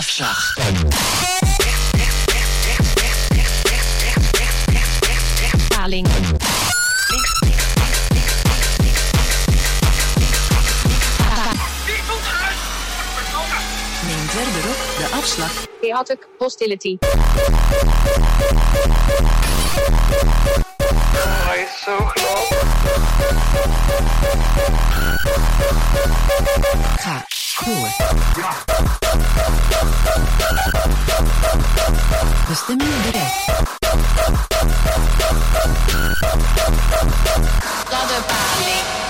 afslag. Paling. Neem verderop de afslag. Chaotic hostility. Hij is zo groot. Ga Gösteriyor direkt. Love the body.